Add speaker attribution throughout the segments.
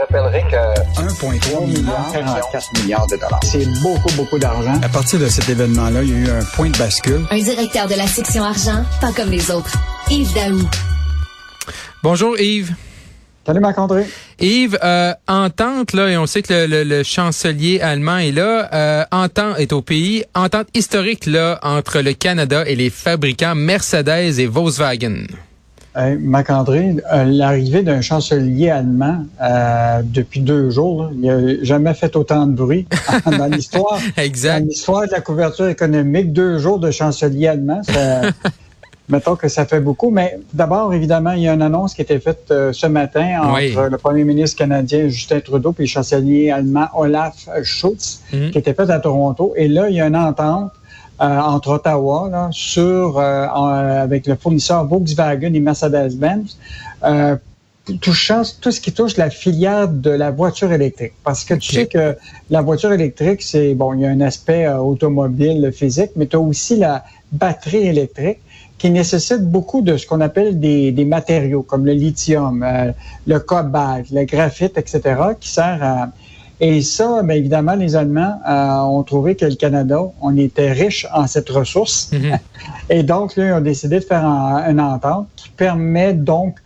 Speaker 1: rappellerai que
Speaker 2: 1,3 milliard,
Speaker 3: 44 milliards de dollars.
Speaker 2: c'est beaucoup, beaucoup d'argent.
Speaker 4: À partir de cet événement-là, il y a eu un point de bascule.
Speaker 5: Un directeur de la section argent, pas comme les autres. Yves Daou.
Speaker 6: Bonjour Yves.
Speaker 2: Salut Marc-André.
Speaker 6: Yves, euh, entente, là, et on sait que le, le- le chancelier allemand est là, euh, entente est au pays, entente historique là entre le Canada et les fabricants Mercedes et Volkswagen.
Speaker 2: Marc-André, euh, l'arrivée d'un chancelier allemand euh, depuis deux jours, là, il n'a jamais fait autant de bruit dans l'histoire. Dans
Speaker 6: Exact.
Speaker 2: l'histoire de la couverture économique, deux jours de chancelier allemand, ça, mettons que ça fait beaucoup. Mais d'abord, évidemment, il y a une annonce qui a été faite euh, ce matin entre
Speaker 6: Oui.
Speaker 2: le premier ministre canadien Justin Trudeau et le chancelier allemand Olaf Scholz,
Speaker 6: Mhm.
Speaker 2: qui était faite à Toronto. Et là, il y a une entente euh, entre Ottawa là, sur euh, en- avec le fournisseur Volkswagen et Mercedes-Benz. euh, touchant tout ce qui touche la filière de la voiture électrique. Parce que tu sais que la voiture électrique, c'est bon, il y a un aspect euh, automobile physique, mais tu as aussi la batterie électrique qui nécessite beaucoup de ce qu'on appelle des, des matériaux comme le lithium, euh, le cobalt, le graphite, etc., qui sert à... Et ça, bien évidemment, les Allemands euh, ont trouvé que le Canada, on était riche en cette ressource.
Speaker 6: Mhm.
Speaker 2: Et donc, là, ils ont décidé de faire un- une entente qui permet donc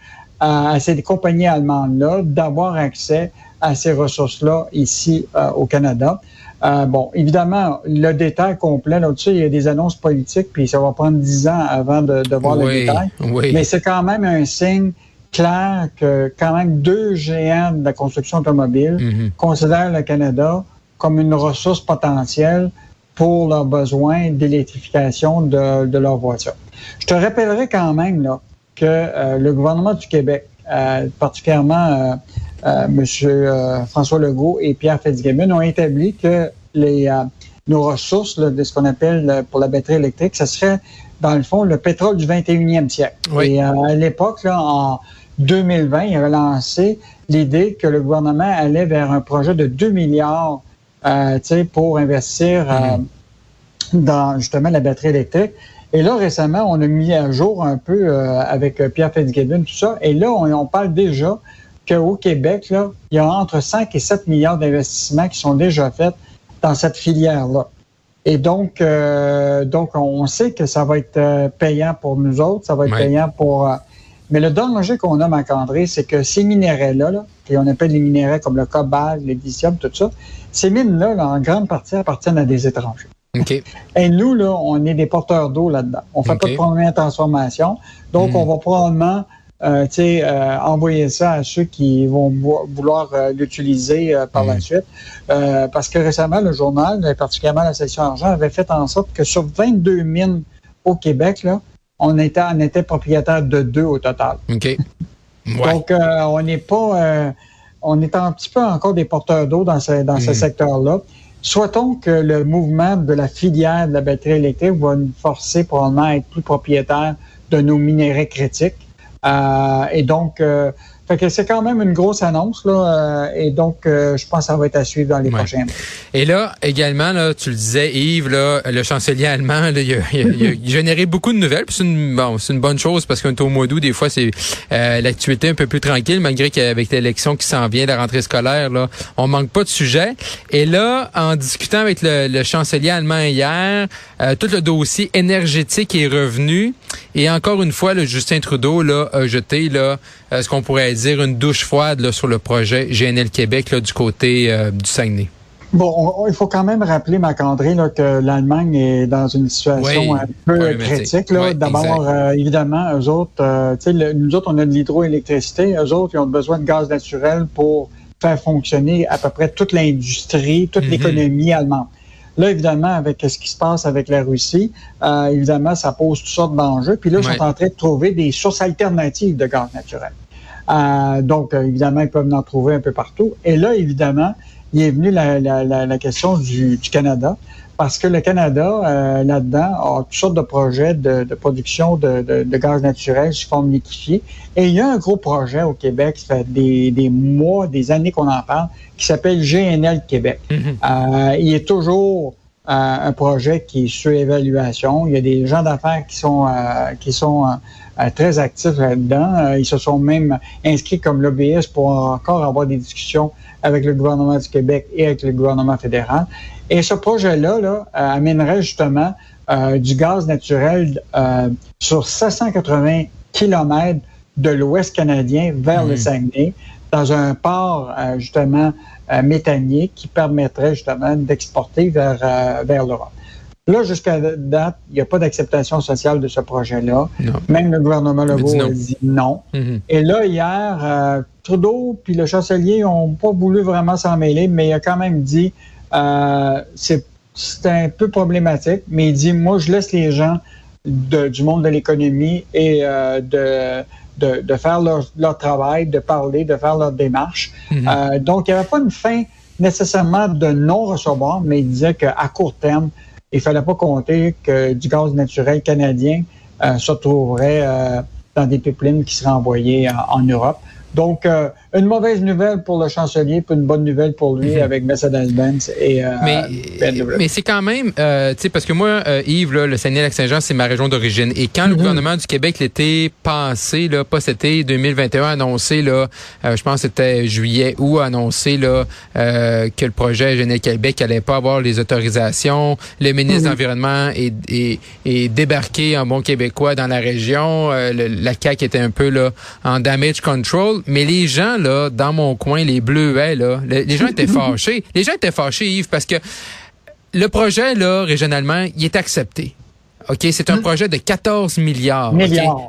Speaker 2: à, à ces compagnies allemandes-là d'avoir accès à ces ressources-là ici euh, au Canada. Euh, bon, évidemment, le détail complet, là-dessus, il y a des annonces politiques, puis ça va prendre dix ans avant de, de voir le détail.
Speaker 6: oui.
Speaker 2: Mais c'est quand même un signe clair que quand même deux géants de la construction automobile
Speaker 6: Mhm.
Speaker 2: considèrent le Canada comme une ressource potentielle pour leurs besoins d'électrification de, de leurs voitures. Je te rappellerai quand même là, que euh, le gouvernement du Québec, euh, particulièrement euh, euh, M. euh, François Legault et Pierre Fitzgibbon, ont établi que les, euh, nos ressources là, de ce qu'on appelle pour la batterie électrique, ce serait dans le fond le pétrole du 21e siècle.
Speaker 6: Oui.
Speaker 2: Et euh, à l'époque, là, en 2020, il avait lancé l'idée que le gouvernement allait vers un projet de 2 milliards euh, tu sais, pour investir euh, dans justement la batterie électrique. Et là, récemment, on a mis à jour un peu euh, avec euh, Pierre Fitzgibbon, tout ça. Et là, on, on parle déjà qu'au Québec, là, il y a entre 5 et 7 milliards d'investissements qui sont déjà faits dans cette filière-là. Et donc, euh, donc, on sait que ça va être payant pour nous autres, ça va être
Speaker 6: Ouais.
Speaker 2: payant pour... mais le danger qu'on a, Marc-André, c'est que ces minéraux-là, là, qu'on appelle les minéraux comme le cobalt, le lithium, tout ça, ces mines-là, là, en grande partie, appartiennent à des étrangers. Et nous, là, on est des porteurs d'eau là-dedans. On fait
Speaker 6: OK.
Speaker 2: pas de première transformation. Donc,
Speaker 6: Mm.
Speaker 2: on va probablement euh, tu sais, euh, envoyer ça à ceux qui vont vou- vouloir euh, l'utiliser euh, par la
Speaker 6: Mm.
Speaker 2: suite. Euh, parce que récemment, le journal, et particulièrement la section argent, avait fait en sorte que sur 22 mines au Québec, là, on était, on était propriétaire de deux au total.
Speaker 6: OK. Ouais.
Speaker 2: Donc, euh, on n'est pas, euh, on est un petit peu encore des porteurs d'eau dans ce, dans ce
Speaker 6: Mhm.
Speaker 2: secteur-là. Souhaitons que le mouvement de la filière de la batterie électrique va nous forcer probablement à être plus propriétaire de nos minéraux critiques. Euh, et donc, euh, fait que c'est quand même une grosse annonce, là. euh, et donc, euh, je pense que ça va être à suivre dans les
Speaker 6: Ouais.
Speaker 2: prochains mois.
Speaker 6: Et là, également, là, tu le disais, Yves, là, le chancelier allemand, là, il, a, il a- il a généré beaucoup de nouvelles. C'est une, bon, c'est une bonne chose parce qu'on est au mois d'août, des fois, c'est euh, l'actualité un peu plus tranquille, malgré qu'avec l'élection qui s'en vient, la rentrée scolaire, là, on manque pas de sujets. Et là, en discutant avec le, le chancelier allemand hier, euh, tout le dossier énergétique est revenu. Et encore une fois, le Justin Trudeau là, a jeté là, euh, ce qu'on pourrait dire une douche froide là, sur le projet GNL Québec là, du côté euh, du Saguenay.
Speaker 2: Bon, on- on- il faut quand même rappeler, Marc-André, que l'Allemagne est dans une situation
Speaker 6: Oui,
Speaker 2: un peu critique.
Speaker 6: Oui,
Speaker 2: D'abord, euh, évidemment, eux autres, euh, le- nous autres, on a de l'hydroélectricité. Eux autres, ils ont besoin de gaz naturel pour faire fonctionner à peu près toute l'industrie, toute
Speaker 6: Mhm.
Speaker 2: l'économie allemande. Là, évidemment, avec ce qui se passe avec la Russie, euh, évidemment, ça pose toutes sortes d'enjeux. Puis là, ils
Speaker 6: Ouais.
Speaker 2: sont en train de trouver des sources alternatives de gaz naturel. Euh, donc, euh, évidemment, ils peuvent en trouver un peu partout. Et là, évidemment, il est venu la, la, la, la question du, du Canada, parce que le Canada, euh, là-dedans, a toutes sortes de projets de, de production de, de, de gaz naturel sous forme liquéfiée. Et il y a un gros projet au Québec, ça fait des, des mois, des années qu'on en parle, qui s'appelle GNL Québec.
Speaker 6: Mhm.
Speaker 2: Euh, il est toujours euh, un projet qui est sur évaluation. Il y a des gens d'affaires qui sont euh, qui sont très actifs là-dedans. ils se sont même inscrits comme lobbyistes pour encore avoir des discussions avec le gouvernement du Québec et avec le gouvernement fédéral. Et ce projet-là là, amènerait justement du gaz naturel sur 780 kilomètres de l'Ouest canadien vers le mmh. Saguenay, dans un port justement méthanier qui permettrait justement d'exporter vers, vers l'Europe. Là, jusqu'à date, il n'y a pas d'acceptation sociale de ce projet-là. Même le gouvernement Legault a dit non. Mm-hmm. Et là, hier, euh, Trudeau puis le chancelier n'ont pas voulu vraiment s'en mêler, mais il a quand même dit euh, c'est un peu problématique, mais il dit moi, je laisse les gens du monde de l'économie et euh, de, de, faire leur, travail, de parler, de faire leur démarche. Mm-hmm. donc, il n'y avait pas une fin nécessairement de non-recevoir, mais il disait qu'à court terme, il fallait pas compter que du gaz naturel canadien euh, se trouverait euh, dans des pipelines qui seraient envoyées en Europe. Donc, euh, une mauvaise nouvelle pour le chancelier, puis une bonne nouvelle pour lui mhm. avec Mercedes-Benz et euh,
Speaker 6: Mais, mais c'est quand même, euh, tu sais, parce que moi, euh, Yves, là, le Saguenay-Lac-Saint-Jean, c'est ma région d'origine. Et quand le mhm. gouvernement du Québec l'été passé, là, pas cet été 2021, a annoncé, là, je pense que c'était juillet ou annoncé là, que le projet Général Québec allait pas avoir les autorisations, le ministre de mhm. l'Environnement est, est, est, débarqué en bon québécois dans la région. la CAQ était un peu là, en damage control mais les gens, là, dans mon coin, les bleuets, là, les gens étaient fâchés. Les gens étaient fâchés, Yves, parce que le projet, là, régionalement, il est accepté. OK? C'est un hein? projet de 14 milliards,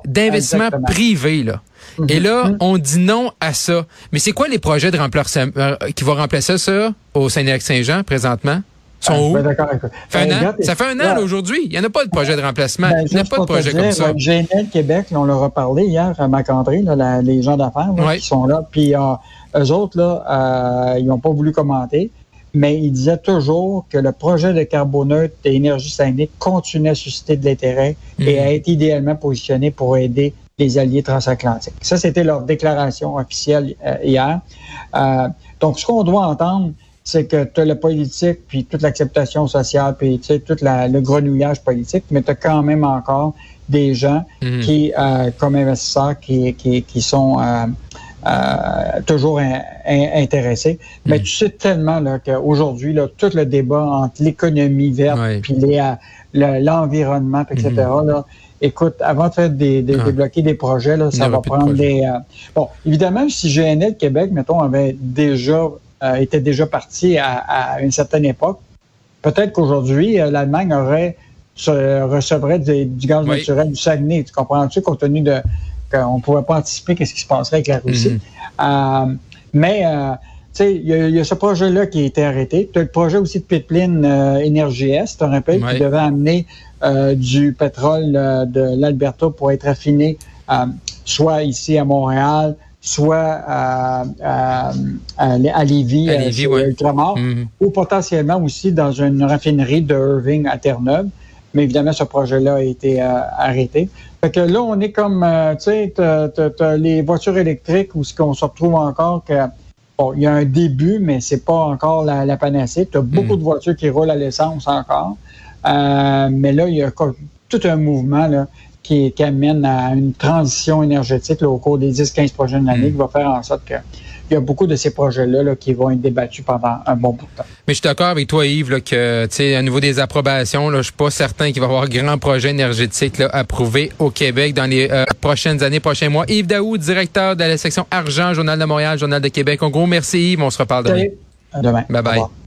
Speaker 6: d'investissement privé, là. Mhm. Et là, hein? on dit non à ça. Mais c'est quoi les projets de remplacement euh, qui vont remplacer ça au Saint-Saint-Jean présentement? Sont ah, où? Ben, ça fait un an aujourd'hui. Il n'y en a pas de projet de remplacement. Ben, il n'y a pas de projet comme ça.
Speaker 2: GNL Québec, on leur a parlé hier à Macandré, les gens d'affaires qui sont là. Puis euh, eux autres, là, euh, ils n'ont pas voulu commenter. Mais ils disaient toujours que le projet de carboneutre d'énergie Saguenay continuait à susciter de l'intérêt et mhm. a été idéalement positionné pour aider les alliés transatlantiques. Ça, c'était leur déclaration officielle euh, hier. donc, ce qu'on doit entendre, c'est que tu as le politique, puis toute l'acceptation sociale, puis tu sais, tout le grenouillage politique, mais tu as quand même encore des gens mhm. qui, euh, comme investisseurs, qui, qui, qui sont euh, euh, toujours intéressés. Mais mhm. tu sais tellement là, qu'aujourd'hui, là, tout le débat entre l'économie verte puis l'environnement, etc., mhm. là, écoute, avant de faire des, des débloquer des projets, là, ça va prendre des... bon, évidemment, si GNL Québec, mettons, avait déjà euh, était déjà parti à, une certaine époque. Peut-être qu'aujourd'hui, euh, l'Allemagne aurait recevrait du, gaz naturel du Saguenay. Tu comprends-tu, compte tenu de qu'on ne pouvait pas anticiper qu'est-ce qui se passerait avec la Russie. Mm-hmm. Euh, mais tu sais, il y, a ce projet-là qui a été arrêté. Tu as le projet aussi de pipeline Énergie Est, tu rappelles, qui devait amener du pétrole de l'Alberta pour être affiné soit ici à Montréal, soit à, à, à, Lévis, à Lévis euh, mhm. ou potentiellement aussi dans une raffinerie de Irving à Terre-Neuve. Mais évidemment, ce projet-là a été euh, arrêté. Fait que là, on est comme, euh, tu sais, les voitures électriques où ce qu'on se retrouve encore que Bon, il y a un début, mais c'est pas encore la, la panacée. Tu as beaucoup mhm. de voitures qui roulent à l'essence encore. mais là, il y a tout un mouvement là, qui, amène à une transition énergétique au cours des 10-15 prochaines années, mm. qui va faire en sorte que il y a beaucoup de ces projets-là qui vont être débattus pendant un bon bout de temps.
Speaker 6: Mais je suis d'accord avec toi, Yves, là, que, à niveau des approbations, là, je suis pas certain qu'il va y avoir grand projet énergétique là, approuvé au Québec dans les euh, prochaines années, prochains mois. Yves Daou, directeur de la section Argent, Journal de Montréal, Journal de Québec. En gros, merci Yves. On se reparle demain.
Speaker 2: Demain.
Speaker 6: Bye bye.